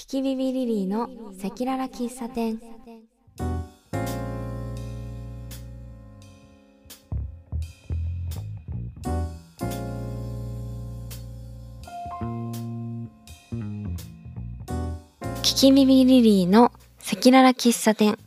キキビビリリーの赤裸々喫茶店。キキビビリリーの赤裸々喫茶店。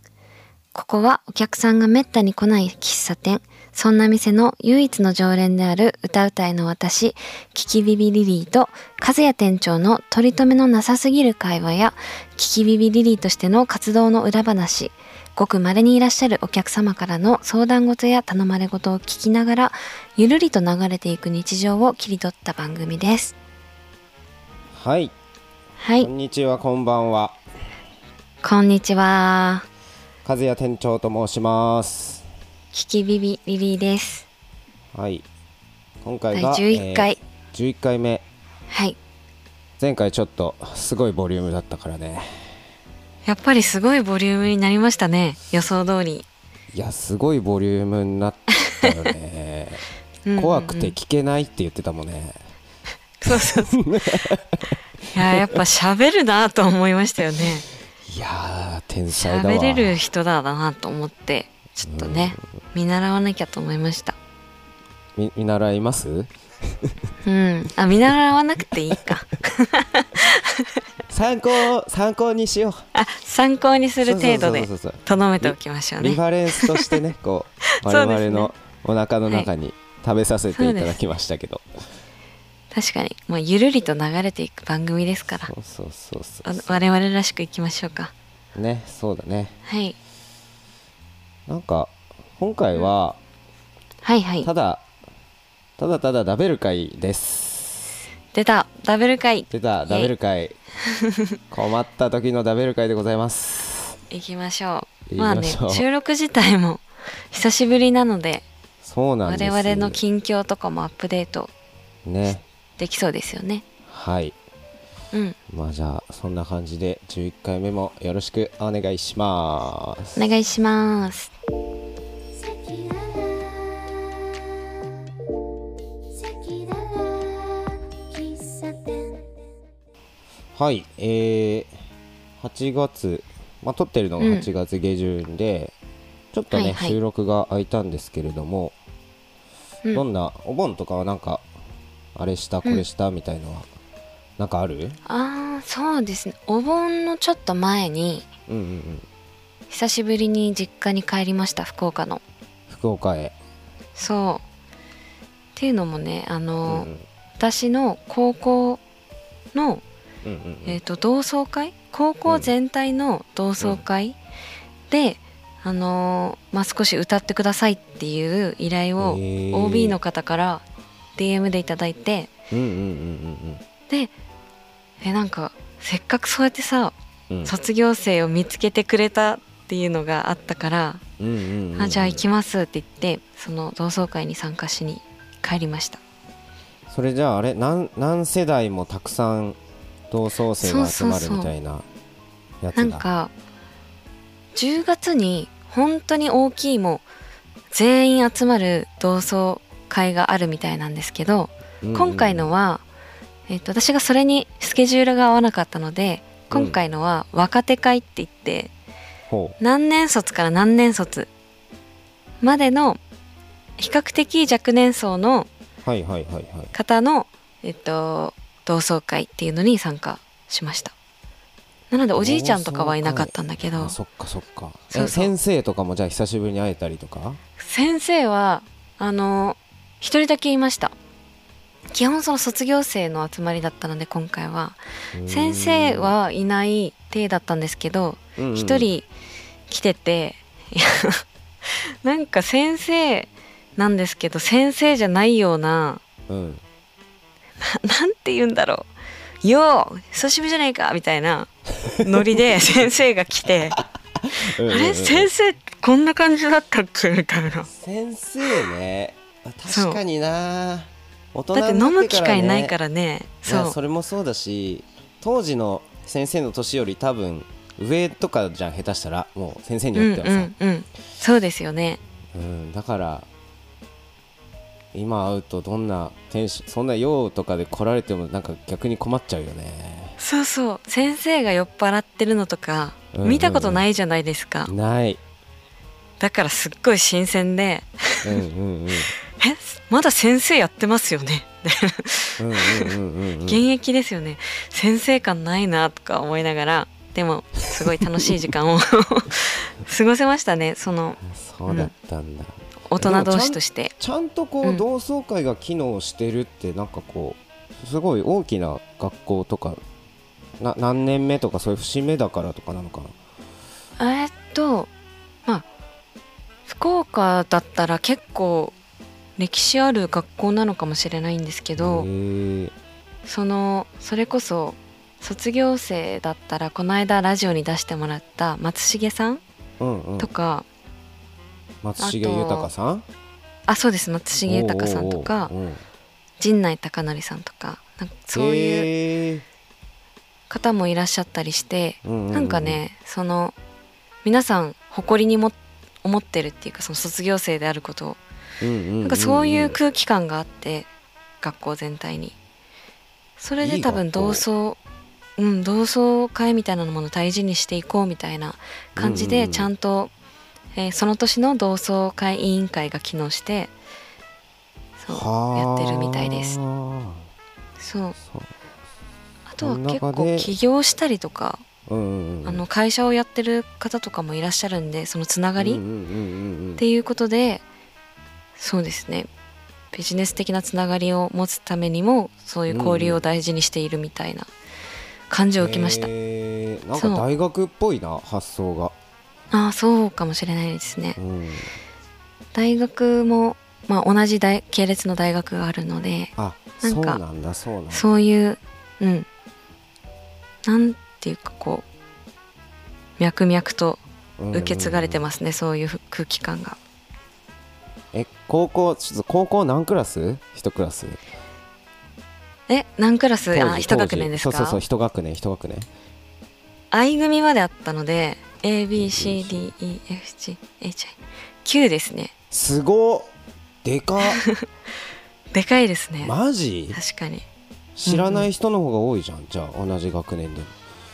ここはお客さんがめったに来ない喫茶店。そんな店の唯一の常連である歌うたいの私、キキビビリリーと、和也店長の取り留めのなさすぎる会話や、キキビビリリーとしての活動の裏話、ごく稀にいらっしゃるお客様からの相談事や頼まれ事を聞きながら、ゆるりと流れていく日常を切り取った番組です。はい、はい、こんにちは、こんばんは。こんにちは。和也店長と申します。キキビビリリーです。はい。今回が第11回。えー11回目。はい。前回ちょっとすごいボリュームだったからね。やっぱりすごいボリュームになりましたね。予想通り。いや、すごいボリュームになったよね。うんうんうん怖くて聞けないって言ってたもんね。そうそうそう。いや、やっぱ喋るなと思いましたよね。いやー、天才だわ。喋れる人だなと思って、ちょっとね、見習わなきゃと思いました。み見習います？うん。あ、見習わなくていいか。参考、参考にしよう。あ、参考にする程度でとどめておきましょうね。リファレンスとしてね、こう、我々のお腹の中に食べさせていただきましたけど。確かに、もうゆるりと流れていく番組ですからそ、うそうそうそうあ我々らしくいきましょうか。ねそうだねはい。なんか今回ははいはい。た。だただただダベル会です。出た、ダブル会。出た。ダベル会。困った時のダベル会でございます。いきましょう。まあね収録自体も久しぶりなので、そうなんです。我々の近況とかもアップデートね。できそうですよね。はいうん。まあじゃあそんな感じで11回目もよろしくお願いします。お願いします。はいえー、8月まあ撮ってるのがうん。8月下旬で、ちょっとね、はいはい。収録が空いたんですけれども、うん。どんなお盆とかはなんかあれしたこれしたみたいのは、なんかある？ああ、そうですね。お盆のちょっと前に、うんうんうん。久しぶりに実家に帰りました、福岡の。福岡へ。そう。っていうのもね、あうんの、うん。私の高校の、うんうんえっ、と、同窓会？高校全体の同窓会で、あのーまあ、少し歌ってくださいっていう依頼を OB の方から DM でいただいて、うんうんうんでえなんかせっかくそうやってさうん。うん卒業生を見つけてくれたっていうのがあったから、うんうんうんうん。あじゃあ行きますって言ってその同窓会に参加しに帰りました。それじゃああれ何何世代もたくさん同窓生が集まるみたいなやつだなんか10月に本当に大きいもう全員集まる同窓会があるみたいなんですけど、うんうん。今回のは、えっと私がそれにスケジュールが合わなかったので今回のは若手会って言って、ほ何年卒から何年卒までの比較的若年層の方の、えっと、同窓会っていうのに参加しました。なのでおじいちゃんとかはいなかったんだけど。あそっかそっか。先生とかもじゃあ久しぶりに会えたりとか？先生はあの一人だけいました基本その卒業生の集まりだったので今回は。先生はいない体だったんですけど一一、人来てていや なんか先生なんですけど先生じゃないようなうん。な なんて言うんだろう「よう久しぶりじゃないか」みたいなノリで 先生が来て「あうんうんうん。れ？先生こんな感じだったっけ?」みたいな。先生ね。確かにな大人だって飲む機会ないねからね。そう。それもそうだし当時の先生の年より多分上とかじゃん下手したらもう先生にうんよってはさ、うんうん。そうですよね。うんだから今会うとどんなテンションそんな用とかで来られてもなんか逆に困っちゃうよね。そうそう。先生が酔っ払ってるのとかうんうんうん。見たことないじゃないですか、ない。だからすっごい新鮮で。うんうんうん「えまだ先生やってますよね」うんうんうんうんうん。現役ですよね。先生感ないなとか思いながらでもすごい楽しい時間を 過ごせましたね。そのそうだったんだ、大人同士として。ちゃんとこううん。同窓会が機能してるってなんかこうすごい大きな学校とかな何年目とかそういう節目だからとかなのかな？えーっとまあ福岡だったら結構歴史ある学校なのかもしれないんですけど、そのそれこそ卒業生だったらこの間ラジオに出してもらった松重さんうんうん。とか、松重豊さん？あそうです松重豊さんとか陣内孝則さんとかなんかそういう方もいらっしゃったりして、うんうんうん。なんかねその皆さん誇りにも思ってるっていうかその卒業生であることをなんかそういう空気感があって学校全体に。それで多分同窓うん同窓会みたいなものを大事にしていこうみたいな感じでちゃんと、えーその年の同窓会委員会が機能してそうやってるみたいです。はそう。あとは結構起業したりとかあの会社をやってる方とかもいらっしゃるんでそのつながり、っていうことでそうですね。ビジネス的なつながりを持つためにもそういう交流を大事にしているみたいな感じを受けました、へー。なんか大学っぽいな発想が。ああそうかもしれないですね。うん。大学も、まあ、同じ大系列の大学があるのであなかそうんなんだそうなんだ。そういううん。なんていうかこう脈々と受け継がれてまますね、そういう空気感がえ高校ちょっと高校何クラス？一クラス。え何クラス？あ一学年ですか？そうそうそう一学年一学年。I 組まであったので ABCDEFGHI9 ですね。すごっ。でかっ。でかいですね。マジ？確かに。知らない人の方が多いじゃん。じゃあ同じ学年でも。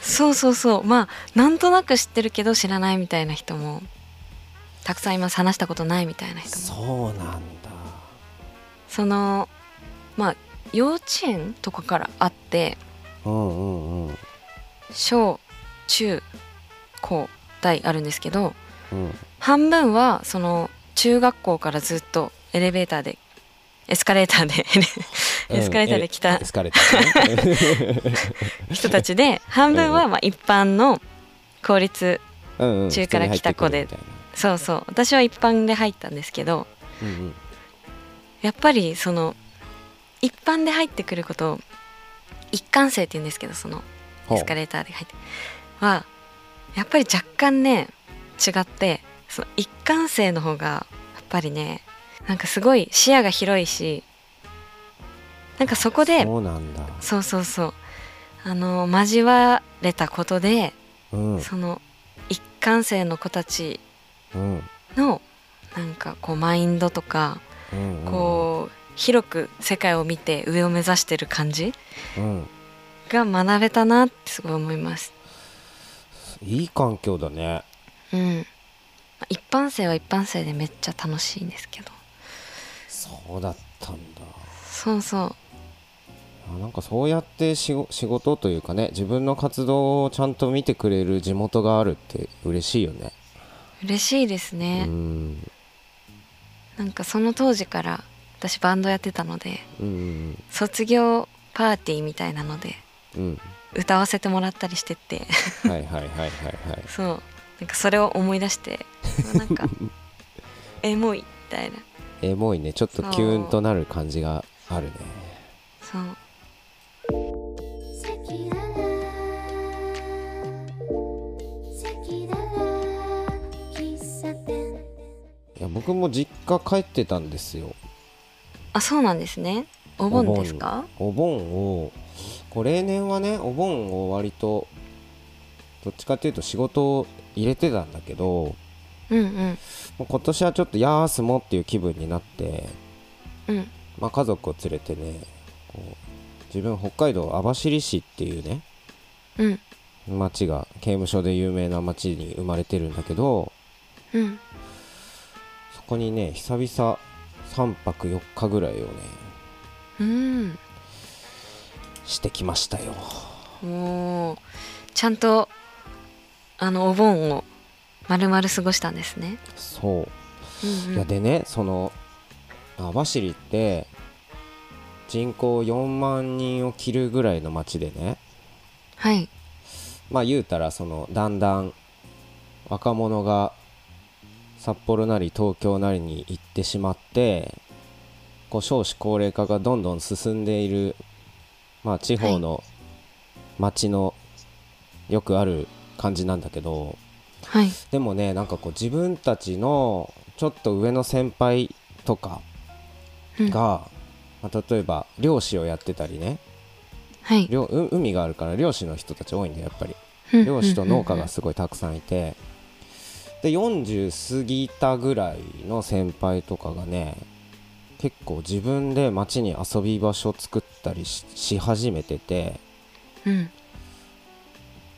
そうそうそう。まあなんとなく知ってるけど知らないみたいな人もたくさんいます。話したことないみたいな人も。そうなんだ。そのまあ幼稚園とかからあってうんうんうん。小中高大あるんですけどうん。半分はその中学校からずっとエレベーターでエスカレーターでエスカレーターで来たエスカレーターね。人たちで半分はまあ一般の公立うんうん。中から来た子でそうそう。私は一般で入ったんですけどみたいなうん。やっぱりその一般で入ってくることを一貫性って言うんですけどそのう。んエスカレーターで入ってはやっぱり若干ね違ってその一貫性の方がやっぱりねなんかすごい視野が広いしなんかそこでそうなんだ。そうそうそう。あの交われたことでうん。その一貫性の子たちうんのなんかこうマインドとかこう広く世界を見て上を目指してる感じうん。が学べたなってすごい思います。いい環境だね。うん、一般生は一般生でめっちゃ楽しいんですけど。そうだったんだ。そうそう。あなんかそうやって仕事というかね自分の活動をちゃんと見てくれる地元があるって嬉しいよね嬉しいですうね、ん。なんかその当時から私バンドやってたのでうん卒業パーティーみたいなのでうん。うん歌わせてもらったりしてて。はいはいはいはいはい。そう。なんかそれを思い出してなんか エモいみたいな。エモいね。ちょっとキューンとなる感じがあるね。そういや僕も実家帰ってたんですよ。あそうなんですね。お盆ですか？お盆。をこう例年はねお盆を割とどっちかっていうと仕事を入れてたんだけどうんうん。もう今年はちょっと休もうっていう気分になって、うん。まあ、家族を連れてねこう自分北海道網走市っていうねうん。町が刑務所で有名な町に生まれてるんだけどうん。そこにね久々3泊4日ぐらいをねうん。してきましたよ。おー。ちゃんとあのお盆を丸々過ごしたんですね。そう。うんうん。いやでねその網走って人口4万人を切るぐらいの町でねはい。まあ言うたらそのだんだん若者が札幌なり東京なりに行ってしまってこう少子高齢化がどんどん進んでいる、まあ、地方の町のよくある感じなんだけど、はい。でもねなんかこう自分たちのちょっと上の先輩とかうん。が、まあ、例えば漁師をやってたりね。はい。海があるから漁師の人たち多いんだよやっぱり。うん。漁師と農家がすごいたくさんいてで40過ぎたぐらいの先輩とかがね結構自分で町に遊び場所作ったりしし始めててうん。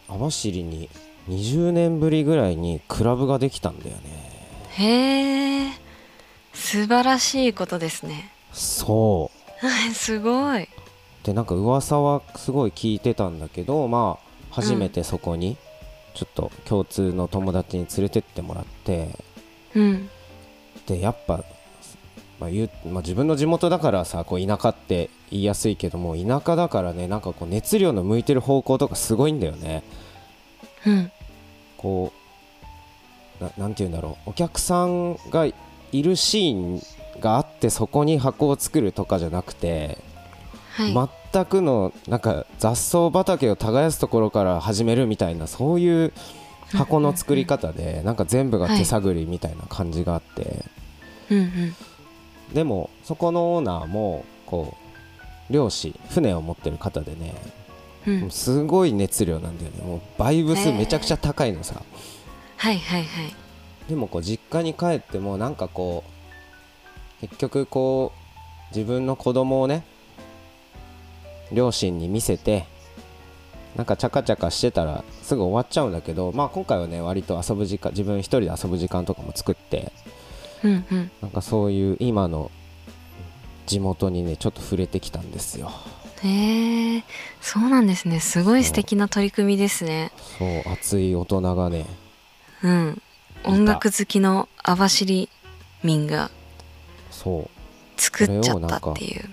網走に20年ぶりぐらいにクラブができたんだよね。へえ素晴らしいことですね。そう。は いすごい。でなんか噂はすごい聞いてたんだけどまあ初めてそこにちょっと共通の友達に連れてってもらってうん。でやっぱ、まあ言うまあ、自分の地元だからさこう田舎って言いやすいけども田舎だからねなんかこう熱量の向いてる方向とかすごいんだよね。うん。こうななんて言うんだろう。お客さんがいるシーンがあってそこに箱を作るとかじゃなくて、はい、全くのなんか雑草畑を耕すところから始めるみたいなそういう箱の作り方でなんか全部が手探りみたいな感じがあって、でもそこのオーナーもこう漁師船を持ってる方でねうん。すごい熱量なんだよね。もうバイブスめちゃくちゃ高いのさ、はいはいはい。でもこう実家に帰ってもなんかこう結局こう自分の子供をね両親に見せてなんかチャカチャカしてたらすぐ終わっちゃうんだけどまあ今回はね割と遊ぶ時間自分一人で遊ぶ時間とかも作ってうんうん。なんかそういう今の地元にねちょっと触れてきたんですよ。へえそうなんですね。すごい素敵な取り組みですね。そう熱い大人がねうん。音楽好きの網走民がそう。作っちゃったっていう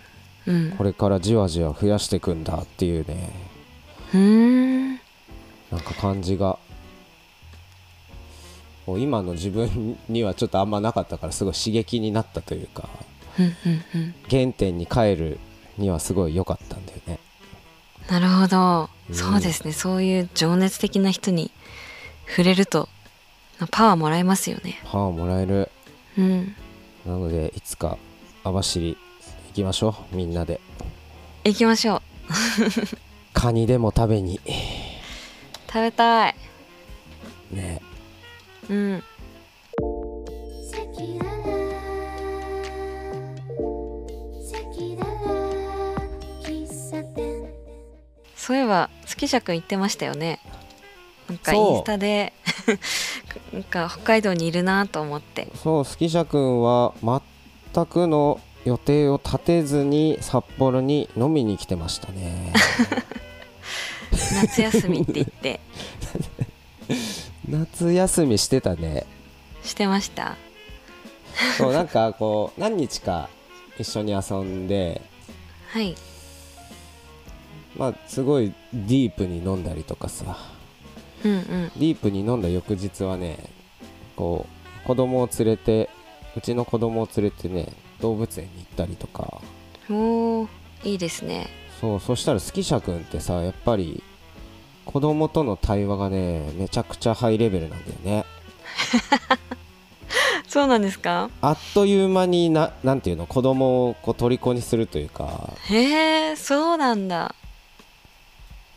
うん。これからじわじわ増やしていくんだっていうね。うーん。なんか感じが。こう今の自分にはちょっとあんまなかったからすごい刺激になったというか原点に帰るにはすごい良かったんだよね。なるほど、うん。そうですね。そういう情熱的な人に触れるとまあパワーもらえますよね。パワーもらえる。うん。なのでいつか網走行きましょうみんなで。行きましょう。カニでも食べに。食べたい。ね。うん。そういえば月社くん言ってましたよね。なんかインスタで。なんか北海道にいるなと思って。そうスキシャ君は全くの予定を立てずに札幌に飲みに来てましたね。夏休みって言って。夏休みしてたね。してました。そうなんかこう何日か一緒に遊んではい。まあすごいディープに飲んだりとかさ。うんうん。ディープに飲んだ翌日はねこう子供を連れてうちの子供を連れてね動物園に行ったりとか。おーいいですね。そうそしたらスキシャ君ってさやっぱり子供との対話がねめちゃくちゃハイレベルなんだよね。そうなんですか？あっという間にななんていうの？子供をこう虜にするというか。へえそうなんだ。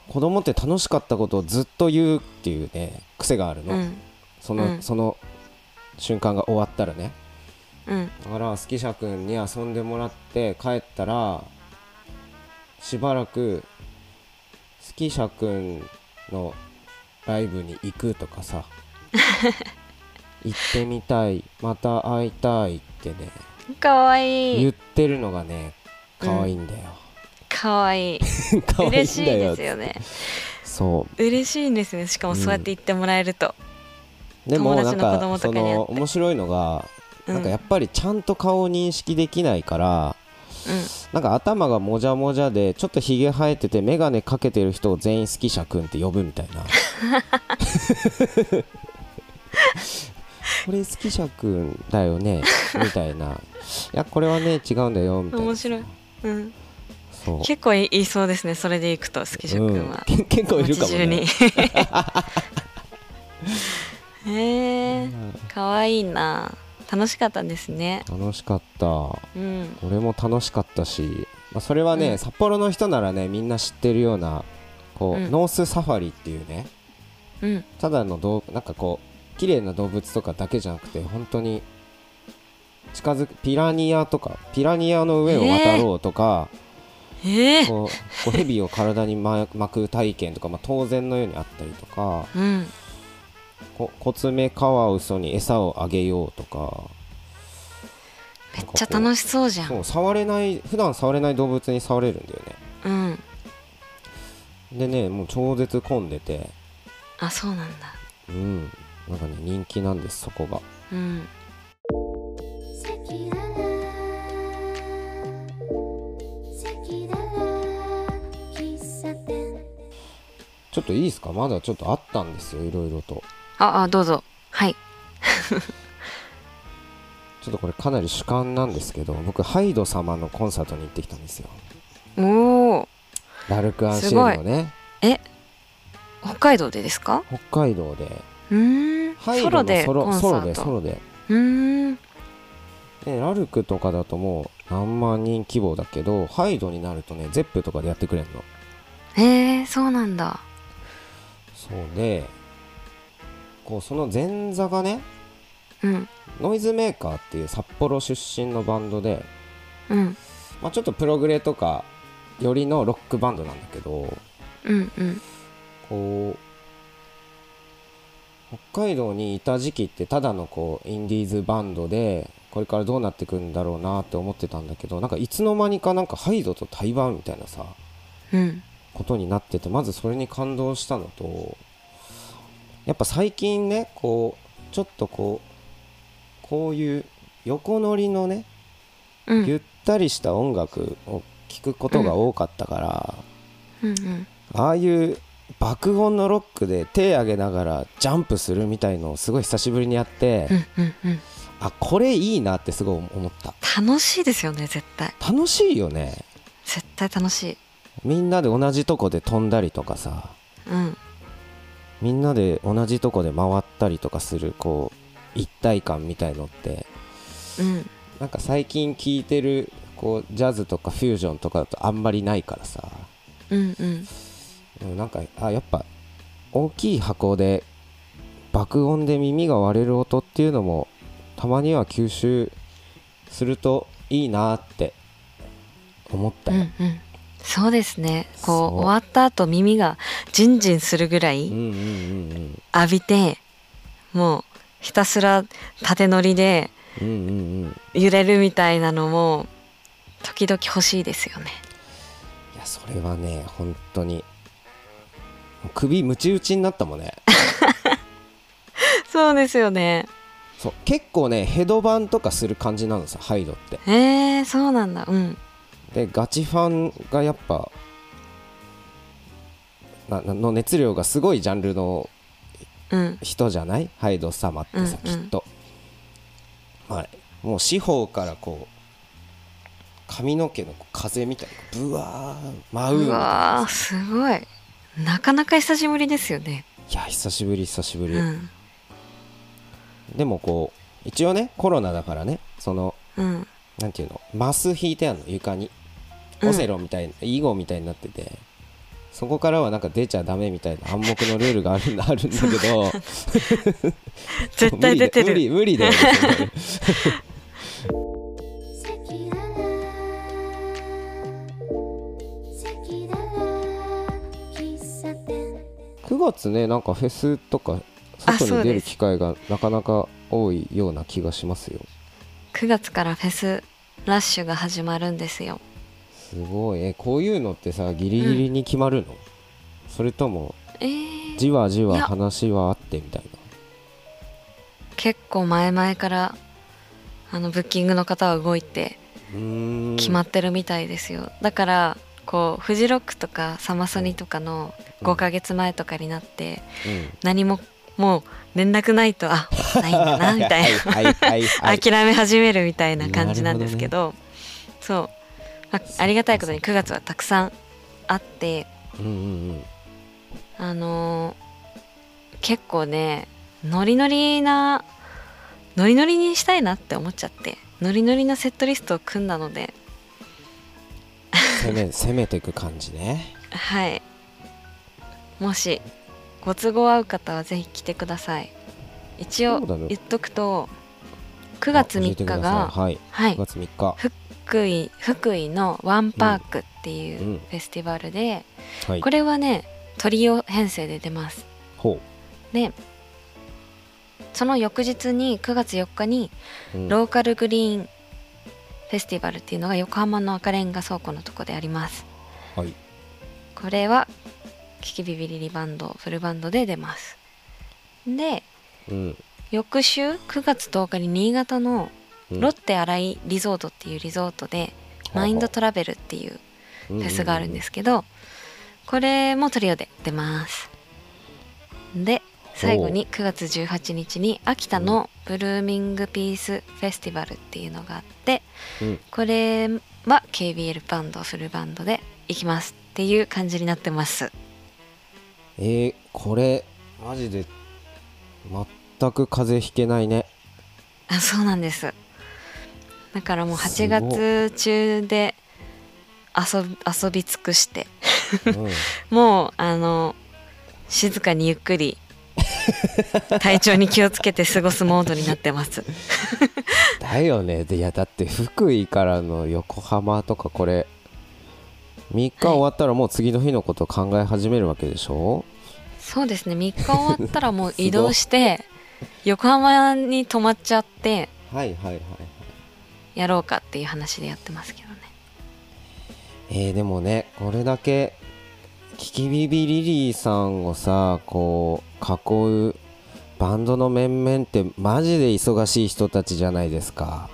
子供って楽しかったことをずっと言うっていうね癖があるの、うん。その、うん。その瞬間が終わったらねうん。だからスキシャ君に遊んでもらって帰ったらしばらくスキシャ君のライブに行くとかさ。行ってみたい。また会いたいってね。かわいい。言ってるのがね可愛いんだよ、かわいい。可愛いんだよ嬉しいですよね。そう。嬉しいんですね。しかもそうやって言ってもらえると、でもなん友達の子供かその面白いのが、うんなんかやっぱりちゃんと顔を認識できないからなんか頭がもじゃもじゃでちょっとひげ生えてて眼鏡かけてる人を全員好きしゃくんって呼ぶみたいな。これ好きしゃくんだよね？みたいな。いやこれはね違うんだよみうん、たいな。面白い、うん、そう。結構いいそうですねそれでいくと好きしゃくんは、うん、結構いるかもね。へえかわいいな楽しかったですね。楽しかった。うん。俺も楽しかったし、まあ、それはね、うん。札幌の人ならねみんな知ってるようなこう、うん。ノースサファリっていうねうん。ただの動なんかこう綺麗な動物とかだけじゃなくて本当に近づくピラニアとかピラニアの上を渡ろうとか、ええこうこう蛇を体に巻く体験とか、まあ、当然のようにあったりとかうんこコツメカワウソに餌をあげようとか。めっちゃ楽しそうじゃん。そう触れない普段触れない動物に触れるんだよね。うん。でねもう超絶混んでて。あそうなんだ。うん。なんかね人気なんですそこが。うん。ちょっといいですか？まだちょっとあったんですよいろいろとああどうぞ。はい。ちょっとこれかなり主観なんですけど僕ハイド様のコンサートに行ってきたんですよ。おおラルク・アンシェルのね。北海道でですか？北海道で。うーん。ソロでソロソロでソロで。うーん。ねラルクとかだともう何万人規模だけどハイドになるとねゼップとかでやってくれんの。へえそうなんだ。そうでこうその前座がねうん。ノイズメーカーっていう札幌出身のバンドで、うん。まあ、ちょっとプログレとかよりのロックバンドなんだけどうんうん。こう北海道にいた時期ってただのこうインディーズバンドでこれからどうなってくんだろうなって思ってたんだけどなんかいつの間にかなんかハイドと対バンみたいなさうん。ことになっててまずそれに感動したのとやっぱ最近ねこうちょっとこうこういう横乗りのねうん。ゆったりした音楽を聴くことが多かったから、うんうん。ああいう爆音のロックで手上げながらジャンプするみたいのをすごい久しぶりにやって、うんうんうん。あこれいいなってすごい思った。楽しいですよね絶対。楽しいよね。絶対楽しい。みんなで同じとこで飛んだりとかさ。うんみんなで同じとこで回ったりとかするこう一体感みたいのってうん。なんか最近聴いてるこうジャズとかフュージョンとかだとあんまりないからさ。うんうん。うんなんかあやっぱ大きい箱で爆音で耳が割れる音っていうのもたまには吸収するといいなって思ったよ、うんうんそうですね。こそう。う終わった後耳がジンジンするぐらい浴びてもうひたすら縦乗りで揺れるみたいなのも時々欲しいですよね。いやそれはね本当に。首ムチ打ちになったもんね。そうですよね。そう。結構ねヘドバンとかする感じなのさハイドって。えー、そうなんだ。うんでガチファンがやっぱななの熱量がすごいジャンルのうん。人じゃない？ハイド様ってさ、うんうん。きっと、はい、もう四方からこう髪の毛の風みたいなブワー舞うみうたいな。わーすごい。なかなか久しぶりですよね。いや久しぶり久しぶり、うん。でもこう一応ねコロナだからねそのうん。なんていうの？マス引いてあるの床に。うんオセロみたいな、囲碁みたいになっててそこからはなんか出ちゃダメみたいな暗黙のルールがあるんだあるんだけど絶対出てる。無理無理だよね赤裸々赤裸々喫茶店9月ねなんかフェスとかあ外に出る機会がなかなか多いような気がしますよ。9月からフェスラッシュが始まるんですよすごい。えこういうのってさギリギリに決まるの、それともえー、じわじわ話はあってみたいな？結構前々からあのブッキングの方は動いて決まってるみたいですよ、だからこうフジロックとかサマソニとかの5ヶ月前とかになってうん。何ももう連絡ないとあないんだなみたいな。諦め始めるみたいな感じなんですけど。そう、まあ、ありがたいことに9月はたくさんあってうんうんうんあのー結構ねノリノリなノリノリにしたいなって思っちゃってノリノリなセットリストを組んだので。攻め 攻めていく感じね。はい。もしご都合合う方はぜひ来てください。一応言っとくと9月3あ教えてください。日がはい。はい。9月3日福井福井のワンパークっていううん。フェスティバルで、はい。これはねトリオ編成で出ます。ほでその翌日に9月4日にローカルグリーンフェスティバルっていうのが横浜の赤レンガ倉庫のとこであります。はい。これはキキビビリリバンドフルバンドで出ます。でうん。翌週9月10日に新潟のうんロッテ新井リゾートっていうリゾートでマインドトラベルっていうフフェスがあるんですけどこれもトリオで出ます。で最後に9月18日に秋田のブルーミングピースフェスティバルっていうのがあってうん。これは KBL バンドフルバンドで行きますっていう感じになってます。えー、これマジで全く風邪ひけないね。あそうなんですだからもう8すごい月中で遊び遊び尽くして。うん。もうあの静かにゆっくり体調に気をつけて過ごすモードになってます。だよね。でいやだって福井からの横浜とかこれ3日終わったらもう次の日のことを考え始めるわけでしょ？そうですね。3日終わったらもう 移動して横浜に泊まっちゃって。はいはいはいはいやろうかっていう話でやってますけどね。えー、でもねこれだけキキビビリリーさんをさこう囲うバンドの面々ってマジで忙しい人たちじゃないですか。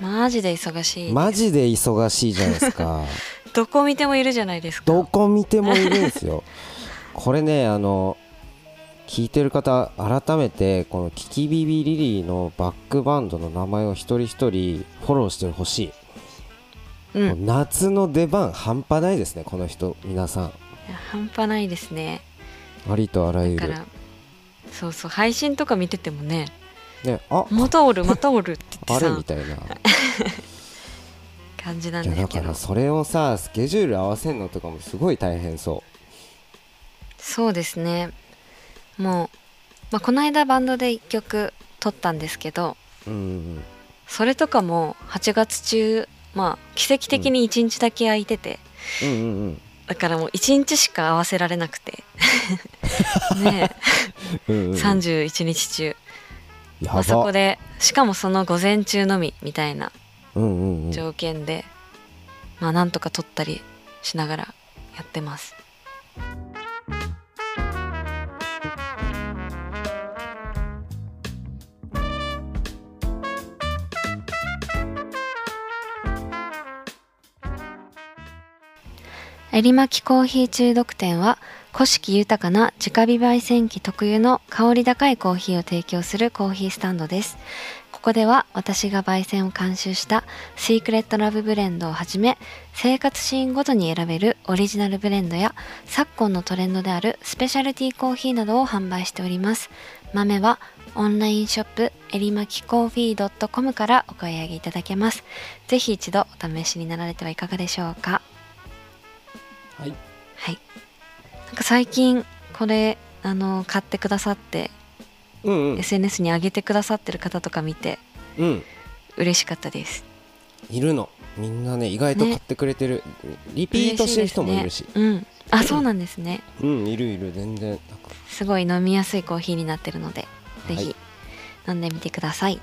マジで忙しいマジで忙しいじゃないですか。どこ見てもいるじゃないですか。どこ見てもいるんですよ。これねあの聞いてる方改めてこのキキビビリリーのバックバンドの名前を一人一人フォローしてほしい、うん。夏の出番半端ないですねこの人皆さん。半端ないですね。ありとあらゆる。そうそう配信とか見ててもねねあまたおるまたおるってってさ。れみたいな。い 感じなんやだですけど。からそれをさスケジュール合わせるのとかもすごい大変そそうですねもう、まあ、この間バンドで1曲撮ったんですけどううんうん。それとかも8月中まあ奇跡的に1日だけ空いてて、うんうんうん。だからもう1日しか合わせられなくて。ねうんうんうん。え31日中、やまあ、そこばでしかもその午前中のみみたいなうんうんうん。条件で、まあなんとか撮ったりしながらやってますえりまきコーヒー中毒店は古式豊かな直火焙煎機特有の香り高いコーヒーを提供するコーヒースタンドです。ここでは私が焙煎を監修したシークレットラブブレンドをはじめ生活シーンごとに選べるオリジナルブレンドや昨今のトレンドであるスペシャルティーコーヒーなどを販売しております。豆はオンラインショップえりまきコーヒー .com からお買い上げいただけます。ぜひ一度お試しになられてはいかがでしょうか？はい。はい。なんか最近これあの買ってくださってうんうん。SNS に上げてくださってる方とか見てうん。嬉しかったです。いるの。みんなね意外と買ってくれてる、リピートしてる人もいるし。ね。うん。あそうなんですね。うん。いるいる。全然。すごい飲みやすいコーヒーになってるので、はい。ぜひ飲んでみてください。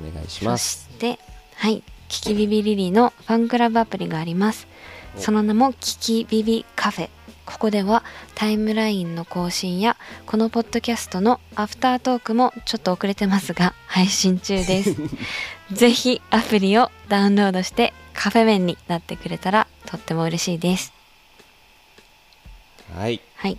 お願いしそます。してはい。キキビビリリのファンクラブアプリがあります。おその名もキキビビカフェ。ここではタイムラインの更新やこのポッドキャストのアフタートークもちょっと遅れてますが配信中です。ぜひアプリをダウンロードしてカフェ麺になってくれたらとっても嬉しいです。はい。はい。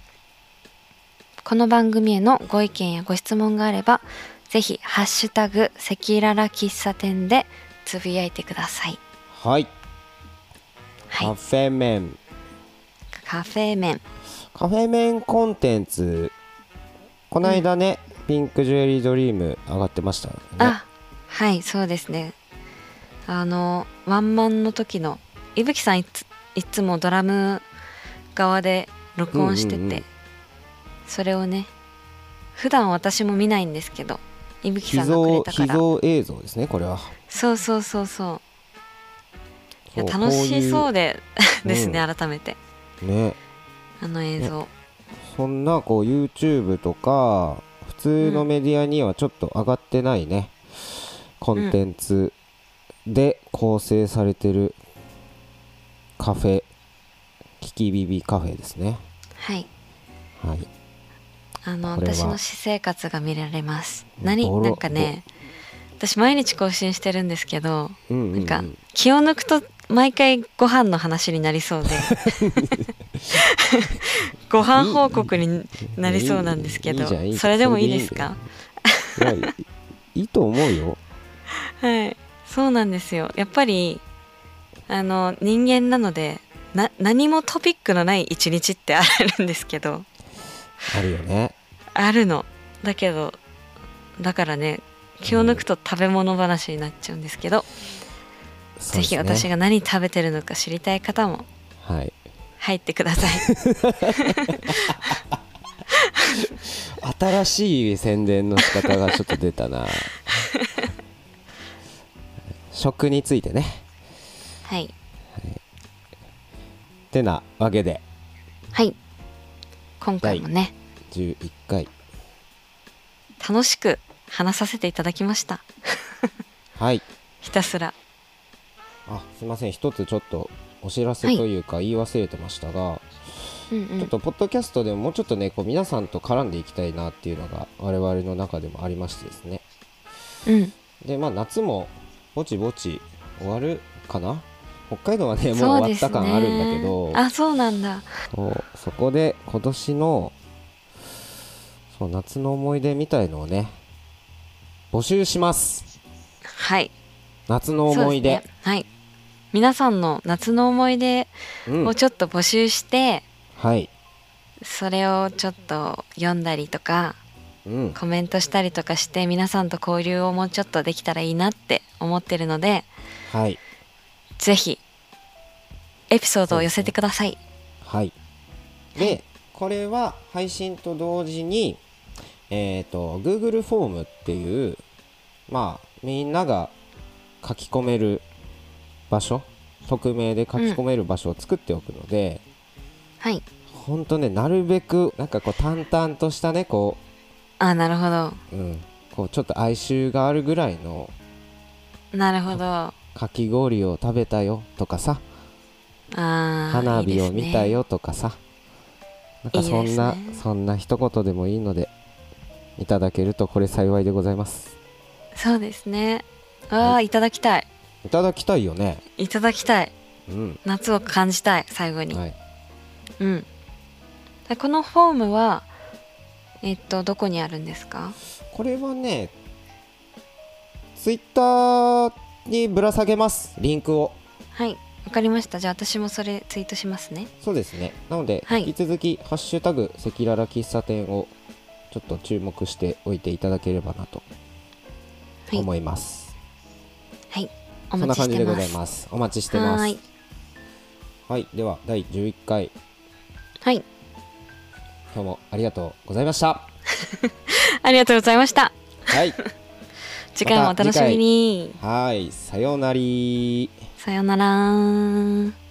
この番組へのご意見やご質問があれば、ぜひ、ハッシュタグ、赤裸々喫茶店でつぶやいてください。はい。カフェ麺カフェ麺。カフェ麺コンテンツこの間ね、ピンクジュエリードリーム上がってましたよねあ、はい、そうですね。あの、ワンマンの時の、いぶきさんいついつもドラム側で録音してて、うんうんうんそれをね、普段私も見ないんですけど、いぶき秘さんがくれ蔵たから。秘蔵映像ですねこれはそうそうそうそう。いや楽しそうでうですね、うん。改めて。ね。あの映像。そんなこう YouTube とか普通のメディアにはちょっと上がってないね、コンテンツで構成されてるカフェキキビビカフェですね。はい。はい。あの私の私生活が見られます。うん何なんかね私毎日更新してるんですけどうんうん、うん、なんか気を抜くと毎回ご飯の話になりそうで。ご飯報告になりそうなんですけどそれでもいいですか？いやいと思うよ。はい。そうなんですよ。やっぱりあの人間なのでな何もトピックのない一日ってあるんですけど。あるよね。あるの。だけどだからね気を抜くと食べ物話になっちゃうんですけど、うですね。私が何食べてるのか知りたい方もはい。入ってください。新しい宣伝の仕方がちょっと出たな。食についてね。はい。てなわけで。はい。今回もね。11回。楽しく話させていただきました。はい。ひたすらあすいません。一つちょっとお知らせというか言い忘れてましたが、うんうん。ちょっとポッドキャストでももうちょっとねこう皆さんと絡んでいきたいなっていうのが我々の中でもありましてですね。うん。でまあ夏もぼちぼち終わるかな？北海道はねもう終わった感あるんだけどあそうなんだ。そうそこで今年のそう夏の思い出みたいのをね募集します。はい。夏の思い出。ね。はい皆さんの夏の思い出うん。をちょっと募集して、はい。それをちょっと読んだりとかうん。コメントしたりとかして皆さんと交流をもうちょっとできたらいいなって思ってるのではい。ぜひエピソードを寄せてください、はい。でこれは配信と同時にえっ、と Google フォームっていうまあみんなが書き込める場所匿名で書き込める場所を作っておくので、はい。ほんとねなるべくなんかこう淡々としたねこあなるほど。う,、うん、こうちょっと哀愁があるぐらいのなるほど。あかき氷を食べたよとかさ。ー花火を見たよとかさ。なんかそんなね。そんな一言でもいいのでいただけるとこれ幸いでございます。そうですね。ああ、、はいただきたいいただきたいよね。いただきたい。うん。夏を感じたい最後に、はい。うん。でこのフォームはえっとどこにあるんですか？これはねツイッターにぶら下げます。リンクを。はい。わかりました。じゃあ私もそれツイートしますね。そうですね。なので、はい。引き続き「ハッシュタグ赤裸々喫茶店」をちょっと注目しておいていただければなとはい。思います、はいおそんな感じでございます。お待ちしてます。はい,はい、では第11回。はい。今日もありがとうございました。ありがとうございました。はい。次回もお楽しみに。はい、さようなら。さようなら。